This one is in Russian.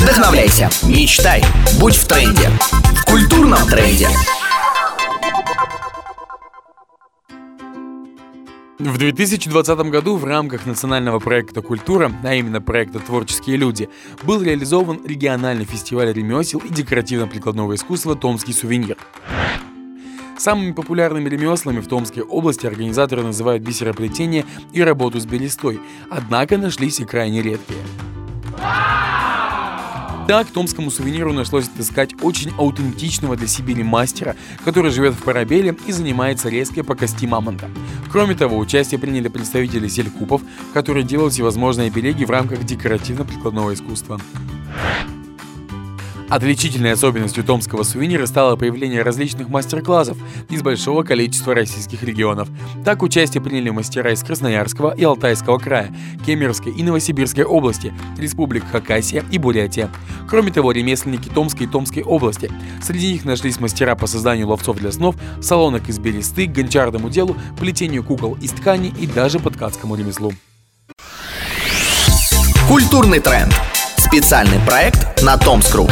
Вдохновляйся, мечтай, будь в тренде. В культурном тренде. В 2020 году в рамках национального проекта «Культура», а именно проекта «Творческие люди», был реализован региональный фестиваль ремесел и декоративно-прикладного искусства «Томский сувенир». Самыми популярными ремеслами в Томской области организаторы называют бисероплетение и работу с берестой, однако нашлись и крайне редкие. Так, томскому сувениру нашлось отыскать очень аутентичного для Сибири мастера, который живет в Парабеле и занимается резкой по кости мамонта. Кроме того, участие приняли представители селькупов, которые делают всевозможные береги в рамках декоративно-прикладного искусства. Отличительной особенностью томского сувенира стало появление различных мастер-классов из большого количества российских регионов. Так участие приняли мастера из Красноярского и Алтайского края, Кемеровской и Новосибирской области, республик Хакасия и Бурятия. Кроме того, ремесленники Томской и Томской области. Среди них нашлись мастера по созданию ловцов для снов, салонок из бересты, гончарному делу, плетению кукол из ткани и даже по ткацкому ремеслу. Культурный тренд. Специальный проект на Томскру.